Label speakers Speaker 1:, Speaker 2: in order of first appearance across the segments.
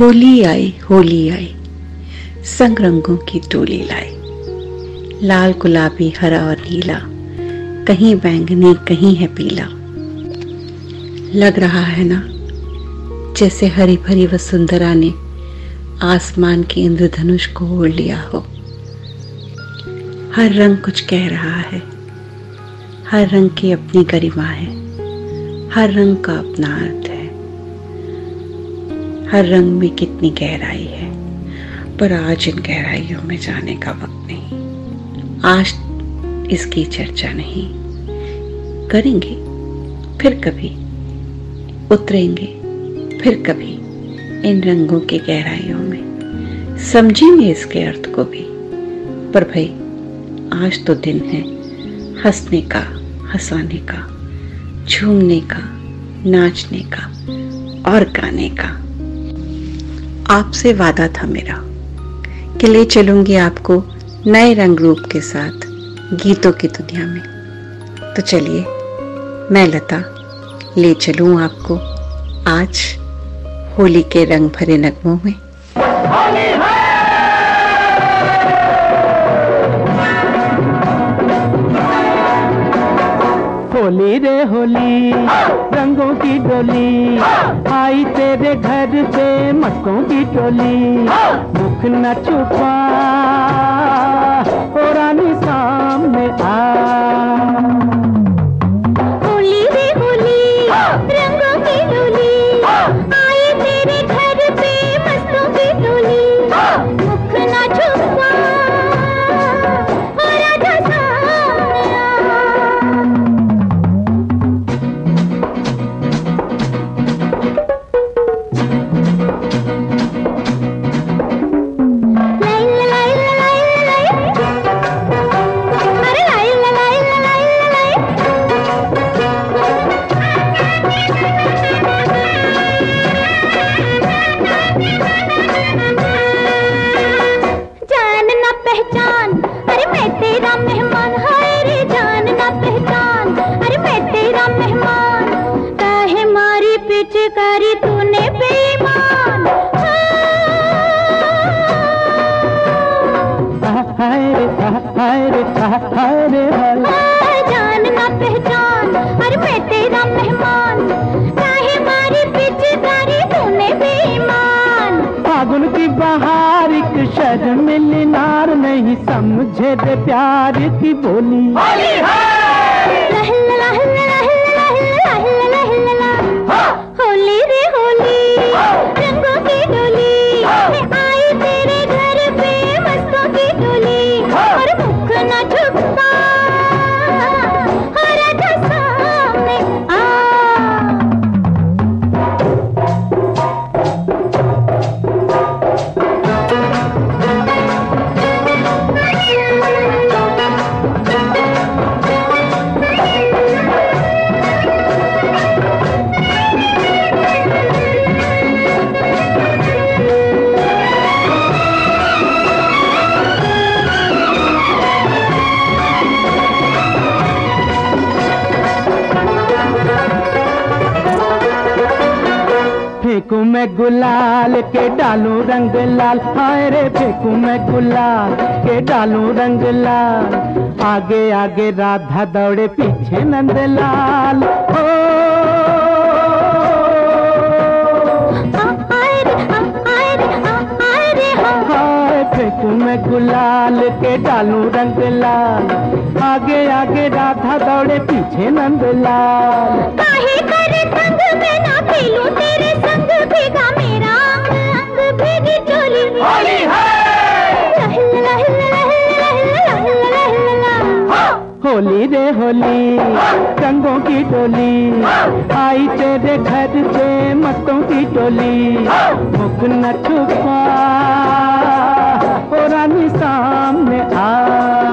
Speaker 1: होली आई होली आई। संग रंगों की टोली लाई। लाल गुलाबी, हरा और नीला। कहीं बैंगनी, कहीं है पीला। लग रहा है ना, जैसे हरी भरी वसुंधरा ने आसमान के इंद्रधनुष को ओढ़ लिया हो। हर रंग कुछ कह रहा है। हर रंग की अपनी गरिमा है। हर रंग का अपना अर्थ है। हर रंग में कितनी गहराई है, पर आज इन गहराइयों में जाने का वक्त नहीं। आज इसकी चर्चा नहीं। करेंगे, फिर कभी। उतरेंगे, फिर कभी। इन रंगों की गहराइयों में। समझेंगे इसके अर्थ को भी। पर भाई, आज तो दिन है हंसने का, हंसाने का, झूमने का, नाचने का और गाने का। आपसे वादा था मेरा कि ले चलूँगी आपको नए रंग रूप के साथ गीतों की दुनिया में। तो चलिए, मैं लता, ले चलूँ आपको आज होली के रंग भरे नगमों में।
Speaker 2: होली रे होली रंगों की डोली आई तेरे घर से मटकों की टोली। मुख न छुपा और रानी सामने आ। डालू रंग लाल। हाय रे फेंकू मैं गुलाल के डालू रंग लाल। आगे आगे राधा दौड़े पीछे नंदलाल ओ फेंकू मैं गुलाल के डालू रंग लाल। आगे आगे राधा दौड़े पीछे नंदलाल
Speaker 3: काहे करे संग में ना तेरे अंग भीगी चोली होली है।
Speaker 2: होली रे होली रंगों की टोली। आई तेरे घर से मतों की टोली। मुख न छुपा रानी सामने आ।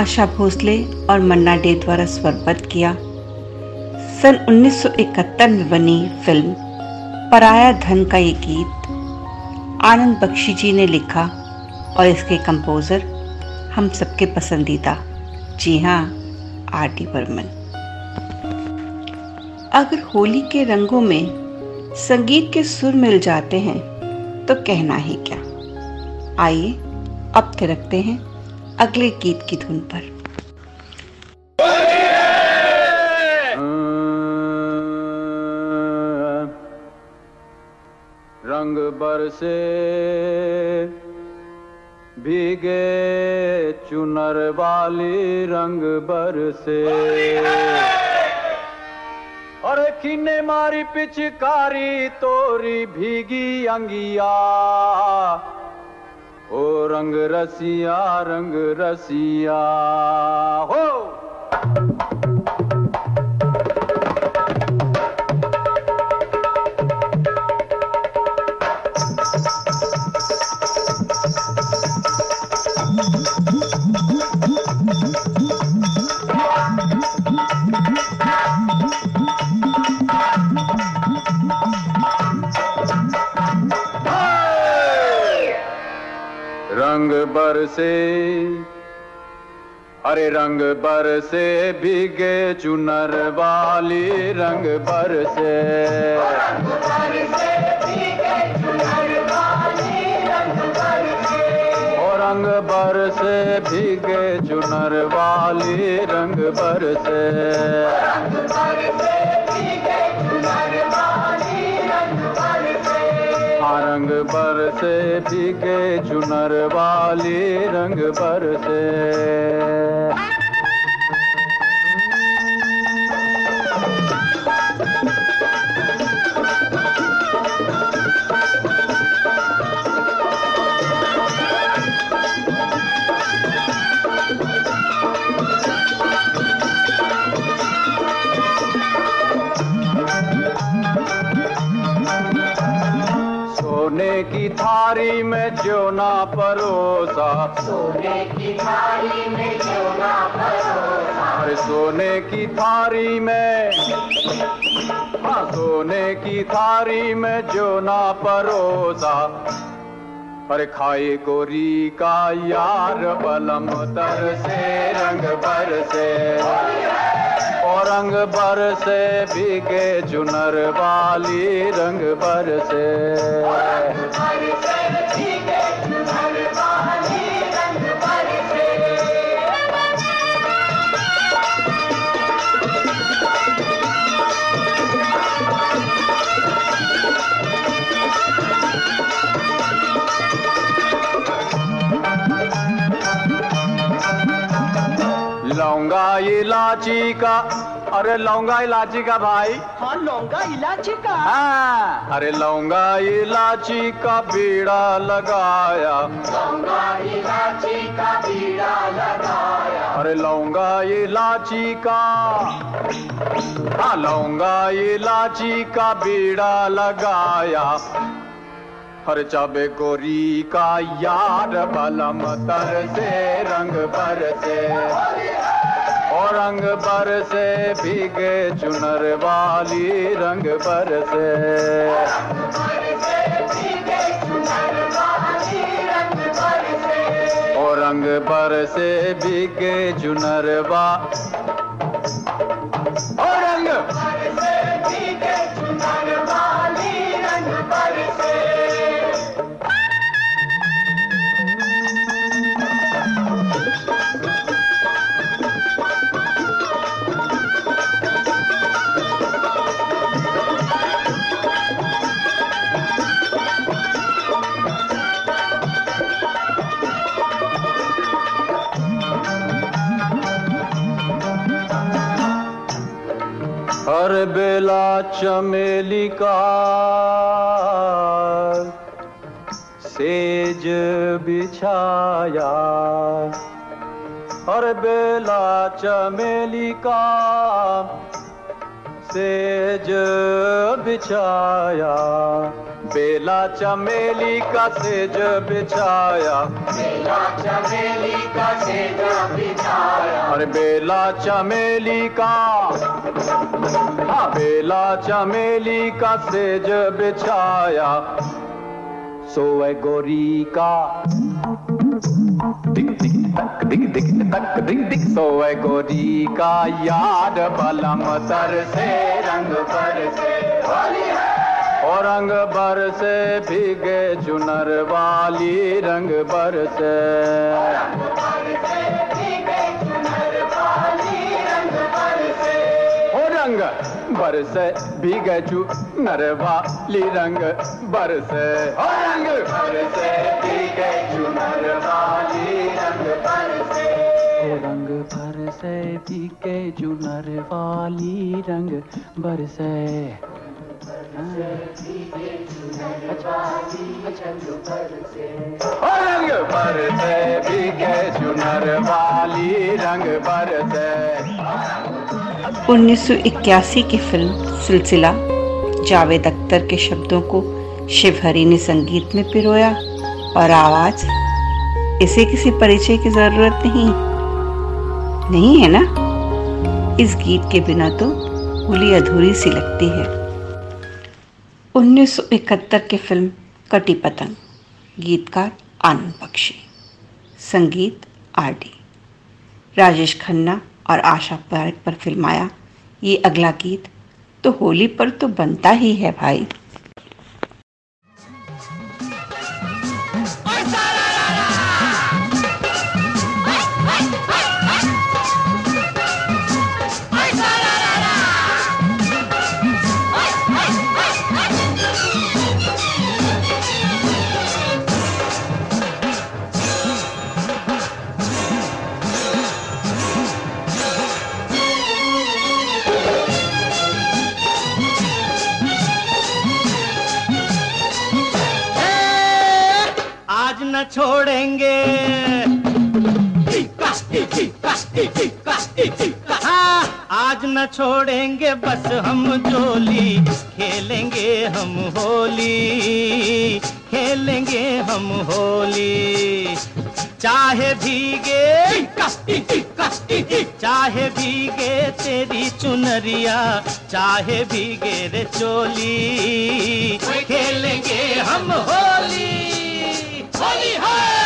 Speaker 1: आशा भोसले और मन्ना डे द्वारा स्वरबद्ध किया। सन 1971 में बनी फ़िल्म पराया धन का ये गीत आनंद बख्शी जी ने लिखा और इसके कंपोजर हम सबके पसंदीदा। जी हाँ आर डी बर्मन। अगर होली के रंगों में संगीत के सुर मिल जाते हैं तो कहना ही क्या। आइए, अब थिरकते हैं अगले गीत की धुन पर।
Speaker 4: रंग बरसे भीगे चुनर वाली रंग बरसे। और किन्ने मारी पिचकारी तोरी भीगी अंगिया। ओ रंग रसिया रंग रसिया हो। बरसे। अरे रंग बरसे, भीगे चुनर वाली रंग बरसे। रंग बरसे, भीगे चुनर वाली रंग बरसे। हाँ रंग बरसे भीगे चुनर वाली रंग बरसे थारी में जो ना परोसा। सोने की थारी में जो ना परोसा। अरे सोने की थारी में हाँ सोने की थारी में जो ना परोसा। पर खाए गोरी का यार बलम तर से रंग भर से। और रंग बर से भीगे चुनर वाली रंग बर इलाची का। अरे लौंगा इलाची का भाई।
Speaker 5: हाँ लौंगा इलाची का।
Speaker 4: हाँ। अरे लौंगा इलाची का बीड़ा लगाया। अरे लौंगा इलाची का। हाँ लौंगा इलाची का बीड़ा लगाया। हर चाबे गोरी का यार बलम तर से रंग भर से। और रंग पर से भीगे चुनर वाली रंग पर से। रंग बर से भीगे चुनर वा बेला चमेली का सेज बिछाया। और बेला चमेली का सेज बिछाया। बेला चमेली का सेज बिछाया। बेला चमेली का सेज बिछाया। अरे बेला चमेली का बेला चमेली का सेज बिछाया सोए गोरी का। दिक दिक तक दिक दिक तक दिक दिक सोए गोरी का। याद बलम सर से रंग पर से और रंग बर से भीगे चुनर वाली रंग बर से। रंग बरसे भीगे चुनर वाली रंग बरसे। रंग बरसे भीगे चुनर वाली रंग बरसे। रंग बरसे भीगे चुनर वाली रंग बरसे। रंग बरसे भीगे चुनर वाली रंग बरसे।
Speaker 1: 1981 की फ़िल्म सिलसिला जावेद अख्तर के शब्दों को शिवहरी ने संगीत में पिरोया और आवाज़, इसे किसी परिचय की ज़रूरत नहीं। नहीं है ना? इस गीत के बिना तो होली अधूरी सी लगती है। 1971 की फ़िल्म कटी पतंग, गीतकार आनंद बख्शी, संगीत आर डी। राजेश खन्ना और आशा पारेख पर फिल्माया ये अगला गीत तो होली पर तो बनता ही है भाई।
Speaker 6: छोड़ेंगे। हाँ, आज न छोड़ेंगे बस हम जोली खेलेंगे हम होली खेलेंगे हम होली। चाहे भीगे चाहे भीगे तेरी चुनरिया चाहे भीगे रे चोली। खेलेंगे हम होली। होली है
Speaker 3: अपनी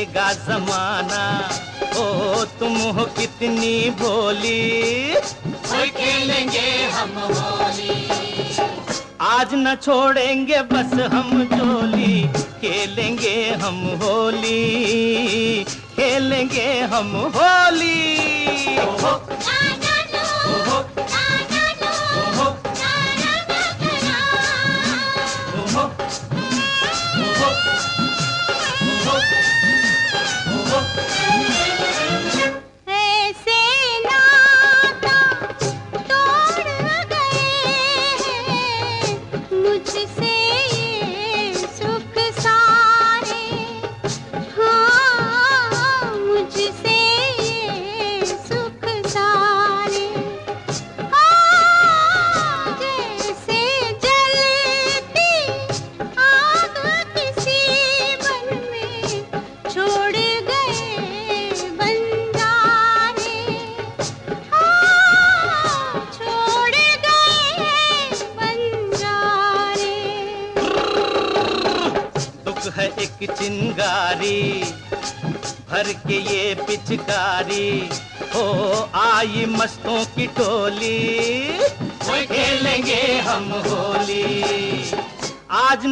Speaker 6: करेगा जमाना। ओ तुम हो कितनी भोली। खेलेंगे हम होली। आज न छोड़ेंगे बस हम झोली। खेलेंगे हम होली। खेलेंगे हम होली।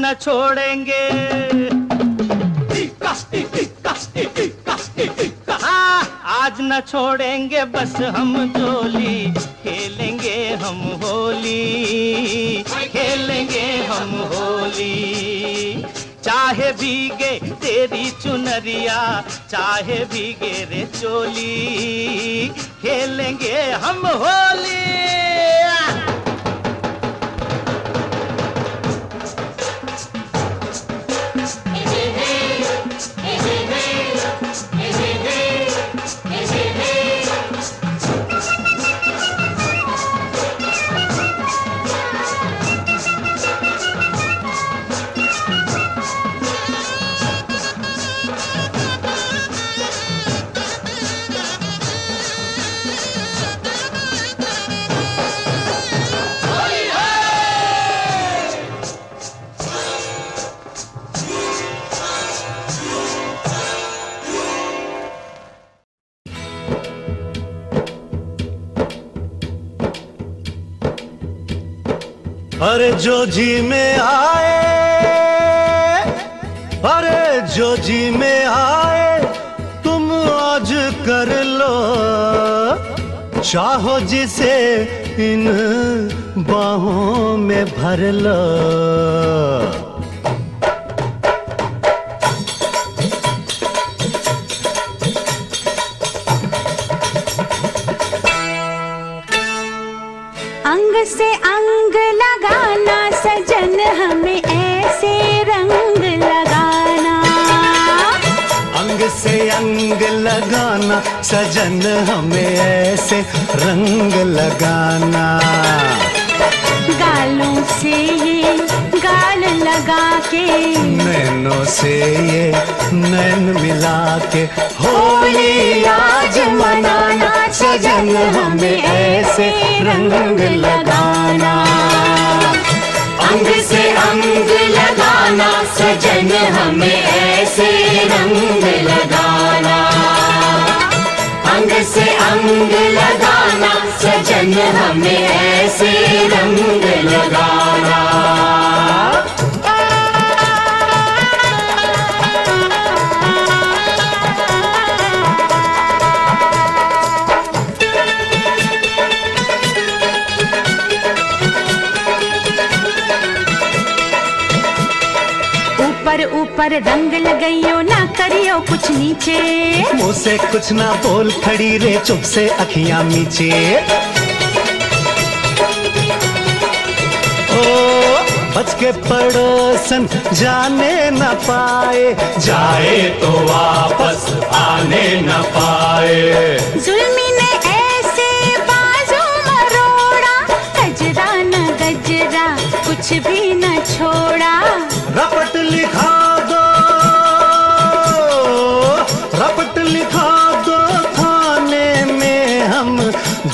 Speaker 6: न छोड़ेंगे। हाँ, आज न छोड़ेंगे बस हम जोली खेलेंगे हम होली। खेलेंगे हम होली। चाहे भीगे तेरी चुनरिया चाहे भीगे रे चोली। खेलेंगे हम होली।
Speaker 7: अरे जो जी में आए अरे जो जी में आए, तुम आज कर लो। चाहो जिसे इन बाहों में भर लो।
Speaker 3: अंग से अंग लगाना सजन हमें ऐसे रंग लगाना। गालों से ये गाल लगा के
Speaker 7: नैनों से ये नैन मिला के होली आज मनाना सजन हमें ऐसे रंग लगाना।
Speaker 8: अंग से अंग लगाना, सजन हमें ऐसे रंग लगाना। अंग से अंग लगाना, सजन हमें ऐसे रंग लगाना।
Speaker 3: ऊपर रंग लगाइयो ना करियो कुछ नीचे।
Speaker 7: मुँह से कुछ ना बोल खड़ी रे चुप से अखियाँ नीचे। ओ बच के पड़ोसन जाने न पाए।
Speaker 8: जाए तो वापस आने न पाए।
Speaker 3: जुल्मी ने ऐसे बाजू मरोड़ा गजरा न गजरा कुछ भी न छोड़ा।
Speaker 7: रपट लिखा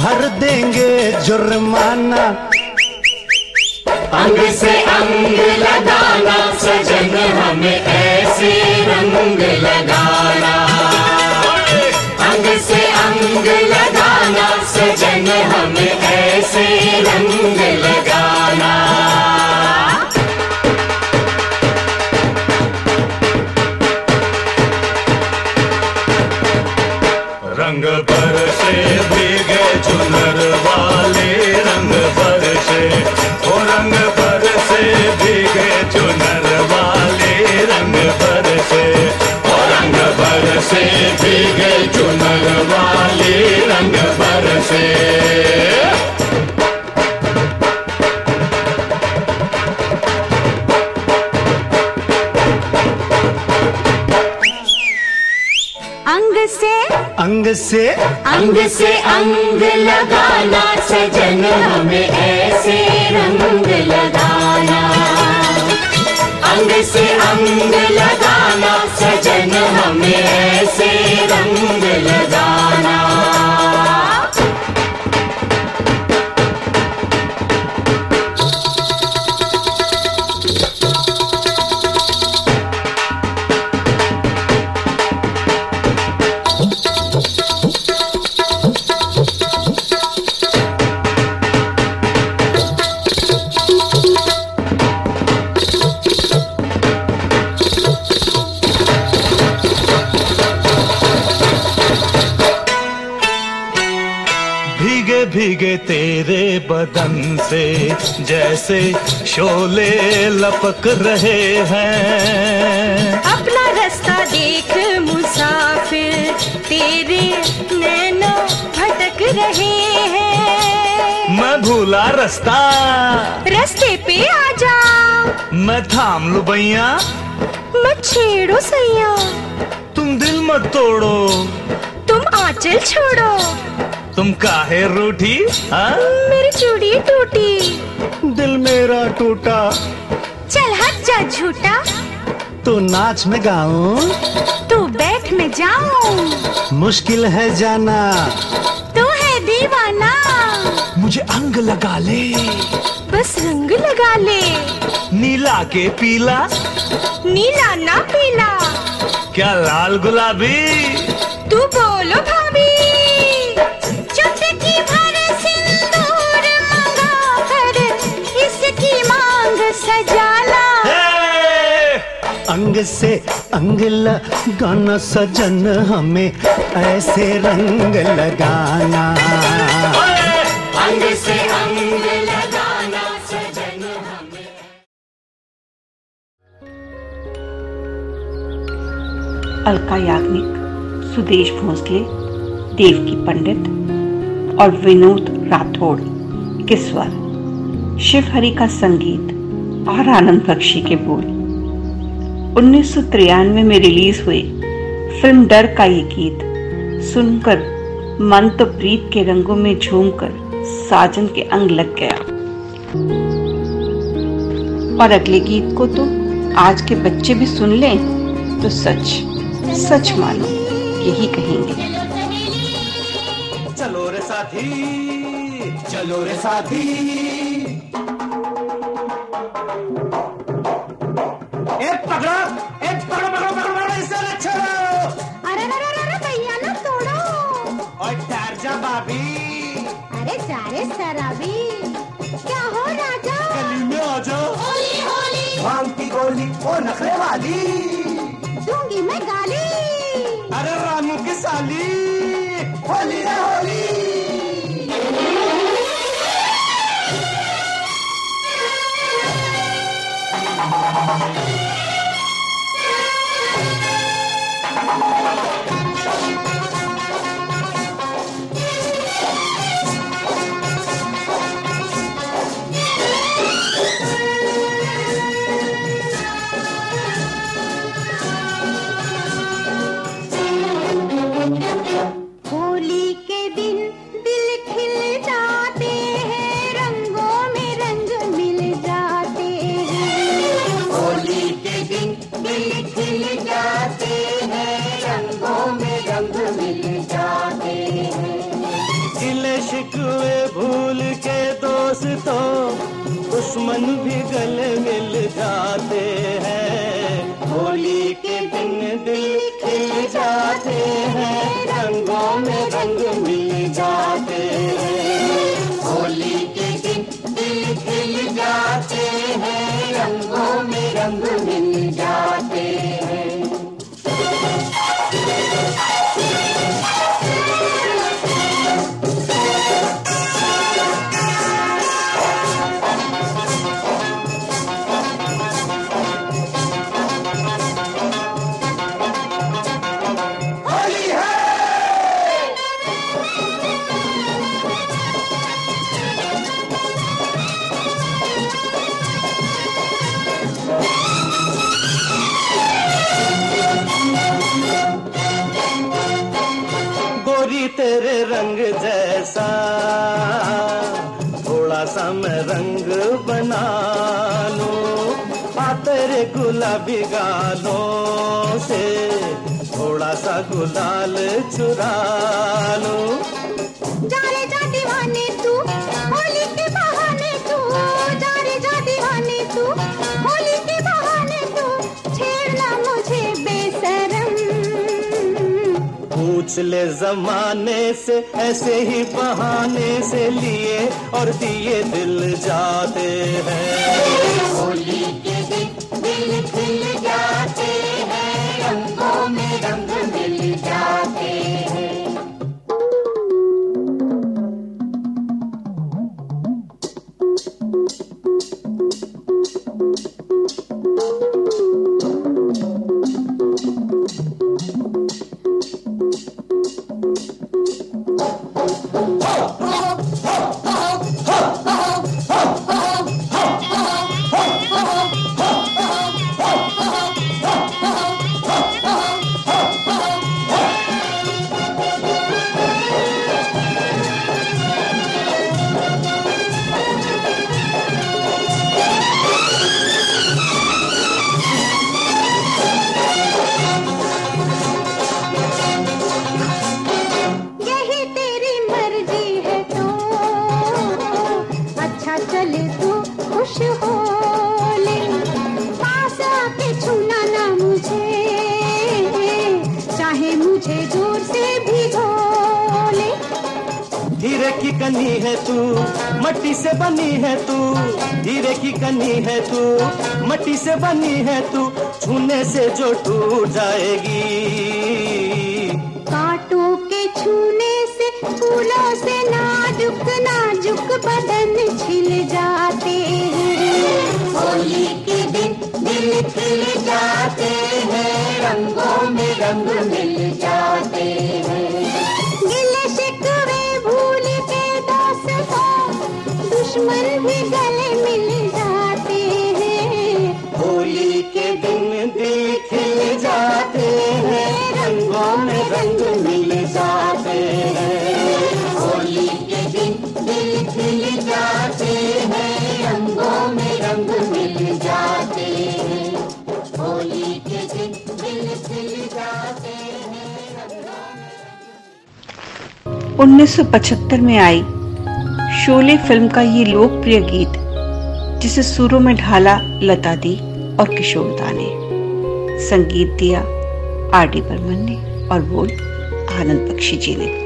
Speaker 7: भर देंगे जुर्माना।
Speaker 8: अंग से अंग लगाना, सजन हमें ऐसे रंग लगाना। अंग से अंग लगाना, सजन हमें ऐसे रंग लगाना।
Speaker 7: रंग पर से भीगे चुनर वाले रंग पर से ओ रंग पर से भीगे चुनर वाले रंग पर से
Speaker 8: ओ रंग पर से भीगे चुनर वाले रंग पर से
Speaker 3: अंग से
Speaker 7: अंग
Speaker 8: लगाना सजन हमें ऐसे रंग लगाना। अंग से अंग लगाना सजन हमें ऐसे रंग लगाना।
Speaker 9: बदन से जैसे शोले लपक रहे हैं।
Speaker 3: अपना रास्ता देख मुसाफिर तेरे नैनो भटक रहे हैं।
Speaker 9: मैं भूला रास्ता।
Speaker 3: रास्ते पे आ जा
Speaker 9: मैं थाम लू भैया
Speaker 3: मत छेड़ो सैया।
Speaker 9: तुम दिल मत तोड़ो।
Speaker 3: तुम आंचल छोड़ो।
Speaker 9: तुम काहे रूठी हाँ?
Speaker 3: मेरी चूड़ी टूटी।
Speaker 7: दिल मेरा टूटा।
Speaker 3: चल हट जा झूठा।
Speaker 7: तो नाच में गाऊं।
Speaker 3: तू बैठ में जाऊँ।
Speaker 7: मुश्किल है जाना।
Speaker 3: तू है दीवाना।
Speaker 9: मुझे अंग लगा ले।
Speaker 3: बस रंग लगा ले।
Speaker 9: नीला के पीला।
Speaker 3: नीला ना पीला।
Speaker 9: क्या लाल गुलाबी?
Speaker 3: तू बोलो
Speaker 7: अंग से अंग लगाना सजन हमें, ऐसे रंग लगाना।
Speaker 8: अंग से अंग
Speaker 1: अलका याग्निक, सुदेश भोसले, देवकी पंडित और विनोद राठौड़ के स्वर शिव हरि का संगीत और आनंद बख्शी के बोल। उन्नीस में रिलीज़ हुई फ़िल्म डर का ये गीत, सुनकर मन तो प्रीत के रंगों में झूमकर साजन के अंग लग गया। और अगले गीत को तो आज के बच्चे भी सुन लें तो सच सच मानो, यही कहेंगे।
Speaker 6: चलो रे साथी,
Speaker 8: चलो रे साथी।
Speaker 6: एक पकड़ो एक पकड़ो पकड़ो पकड़ो पकड़ो इसे न छोड़ो।
Speaker 3: अरे अरे अरे अरे भैया ना तोड़ो।
Speaker 6: और ठहर जा भाभी।
Speaker 3: अरे जा रे शराबी। क्या हो राजा?
Speaker 6: गली में आ जाओ
Speaker 3: होली होली।
Speaker 6: भाँग की गोली ओ नखरे वाली।
Speaker 3: दूँगी मैं गाली।
Speaker 6: अरे रामू की साली। होली है होली।
Speaker 3: होली
Speaker 6: शिकवे भूल के दोस्तों, दुश्मन भी गले मिल जाते हैं। होली के दिन दिल खिल जाते हैं, रंगों में रंग मिल जाते हैं।
Speaker 8: होली के दिन दिल खिल जाते हैं, रंगों में रंग मिल जाते हैं।
Speaker 6: सा मैं रंग बना लूँ आ गुलाबी गालों से थोड़ा सा गुलाल चुरा लो
Speaker 3: जा रे जा दीवाने तू
Speaker 6: पूछ ले जमाने से ऐसे ही बहाने से लिए और दिए दिल जाते हैं। तू? मट्टी से बनी है तू? हीरे की कनी है तू? मट्टी से बनी है तू? छूने से जो टूट जाएगी।
Speaker 3: कांटों के छूने से फूलों से नाजुक नाजुक बदन छिल जाते हैं।
Speaker 1: होली के दिन दिल खिल जाते हैं, रंगों में रंग मिल जाते
Speaker 3: दुश्मन भी गले मिल जाते हैं।
Speaker 6: होली के दिन दिल खिल जाते हैं रंगों में रंग मिल जाते हैं।
Speaker 1: होली के दिन दिल खिल जाते हैं रंगों में रंग मिल जाते हैं। होली के दिन दिल खिल जाते हैं।
Speaker 10: 1975 में आई शोले फ़िल्म का ये लोकप्रिय गीत, जिसे सुरों में ढाला लता दी और किशोर दा ने। संगीत दिया आर डी बर्मन ने और बोल आनंद बख्शी जी ने।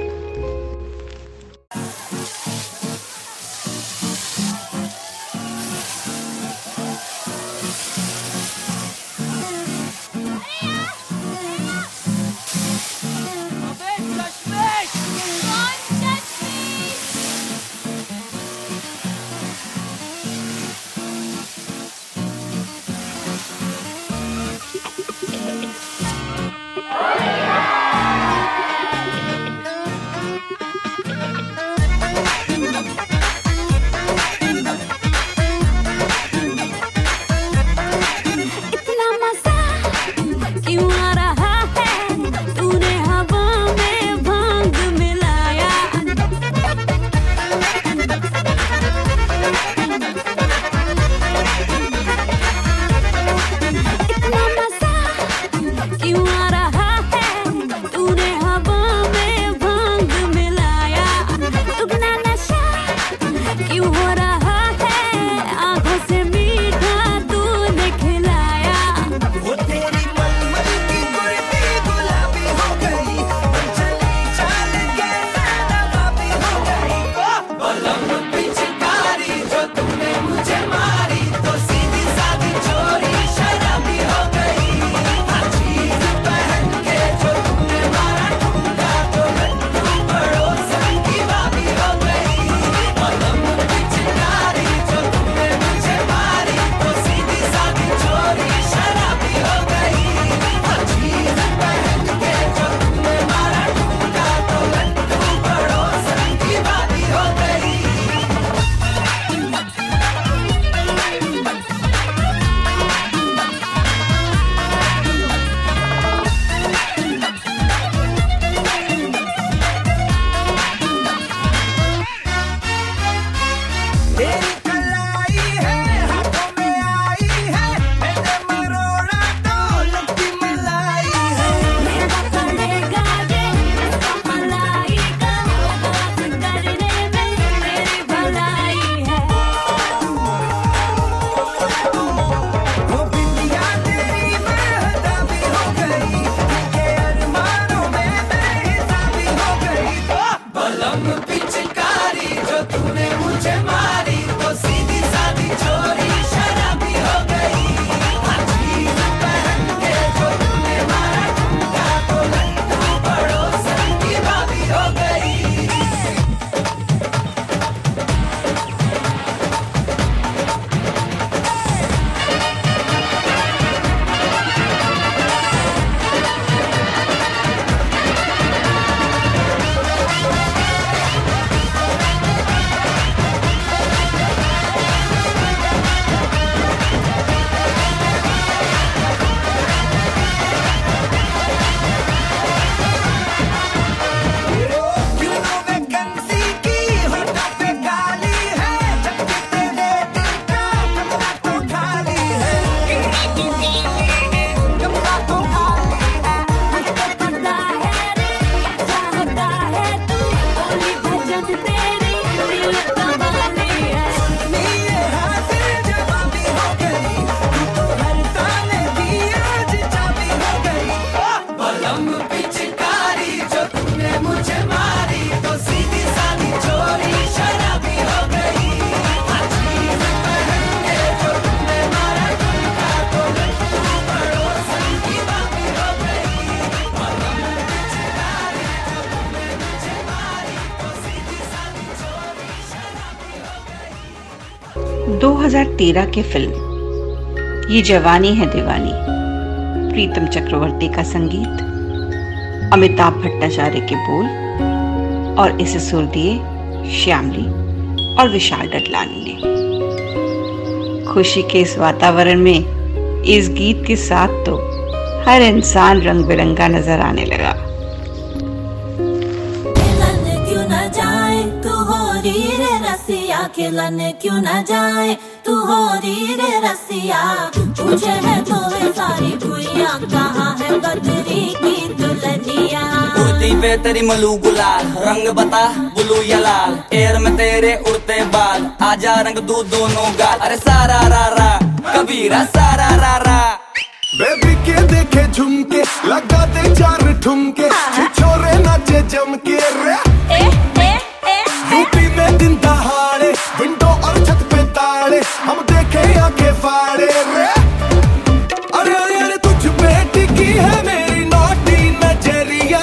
Speaker 1: 2013 की फ़िल्म। ये जवानी है दीवानी। प्रीतम चक्रवर्ती का संगीत, अमिताभ भट्टाचार्य के बोल और इसे सुर दिए श्यामली और विशाल डडलानी ने। खुशी के इस वातावरण में इस गीत के साथ तो हर इंसान रंग बिरंगा नज़र आने लगा।
Speaker 10: खिलन क्यों न जाए तू हो री रे रसिया पूछे है तो वे सारी भुइया कहाँ है बदरी की दुल्हनिया
Speaker 11: पे तेरी मलू गुलाल रंग बता बुलू या लाल एयर में तेरे उड़ते बाल आजा रंग दू दोनों गाल अरे सारा रा रा कबीरा सारा रा रा
Speaker 12: बेबी के देखे झुमके लगा दे चार ठुमके छोरे नाचे जम के रे यूपी में दिन दहाड़े विंडो और छत पे ताड़े, हम देखे आँखें फाड़े रे। अरे अरे अरे, तुझ पे है मेरी नोटी नज़रिया।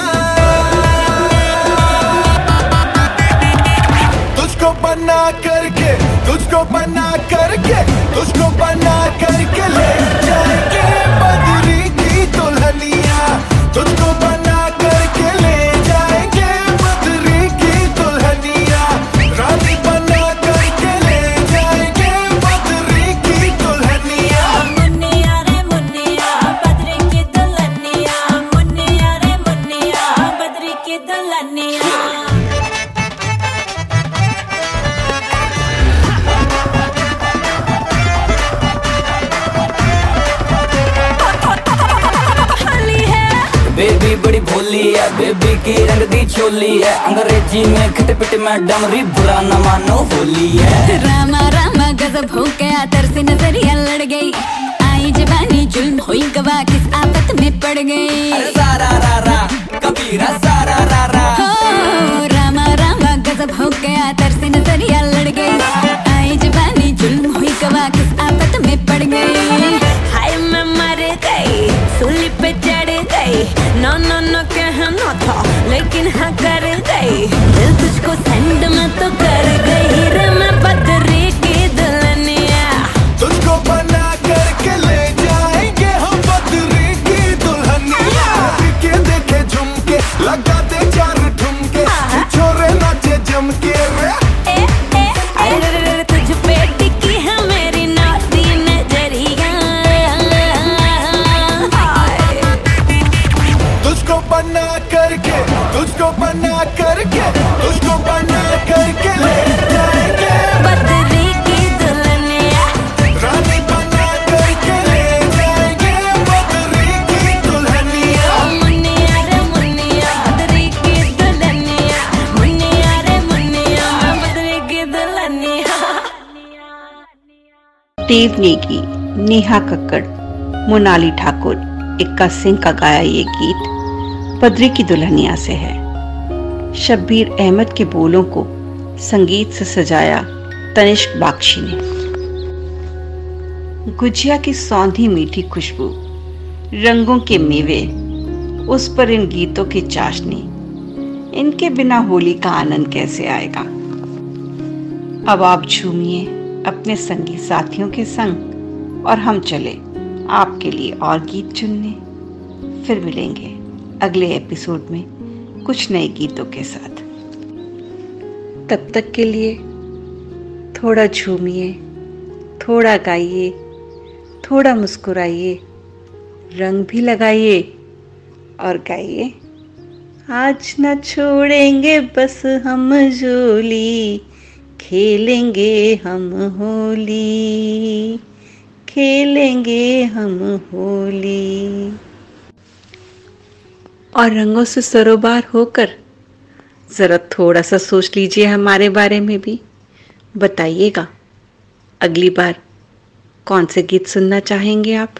Speaker 12: तुझको बना करके, तुझको बना करके, तुझको बना करके
Speaker 11: अंग्रेज़ी में खट पिट में डमरी बुरा न मानो होली है।
Speaker 13: रामा रामा गजब हो गया तरसे नज़रिया लड़ गई। आई जवानी जुल्म हुई गवा किस आफत में पड़ गई।
Speaker 11: अरे सारा रा रा कबीरा सारा रा रा।
Speaker 13: हो रामा रामा गजब हो गया तरसे नज़रिया लड़ गई। आई जवानी जुल्म हुई गवा किस आफत में पड़ गई।
Speaker 10: हाय मैं मर गई सूली पे चढ़ गई। नो नो नो कहना था लेकिन हाँ
Speaker 1: देव नेगी नेहा कक्कड़, मोनाली ठाकुर, इक्का सिंह का गाया ये गीत बद्री की दुल्हनिया से है। शब्बीर अहमद के बोलों को संगीत से सजाया तनिष्क बाक्षी ने। गुजिया की सौंधी मीठी खुशबू, रंगों के मेवे, उस पर इन गीतों की चाशनी, इनके बिना होली का आनंद कैसे आएगा? अब आप झूमिए। अपने संगी साथियों के संग और हम चले आपके लिए और गीत चुनने। फिर मिलेंगे अगले एपिसोड में कुछ नए गीतों के साथ। तब तक के लिए थोड़ा झूमिए, थोड़ा गाइए, थोड़ा मुस्कुराइए, रंग भी लगाइए और गाइए, आज न छोड़ेंगे बस हम जोली खेलेंगे हम होली, खेलेंगे हम होली। और रंगों से सरोबार होकर जरा थोड़ा सा सोच लीजिए हमारे बारे में भी। बताइएगा, अगली बार कौन से गीत सुनना चाहेंगे आप?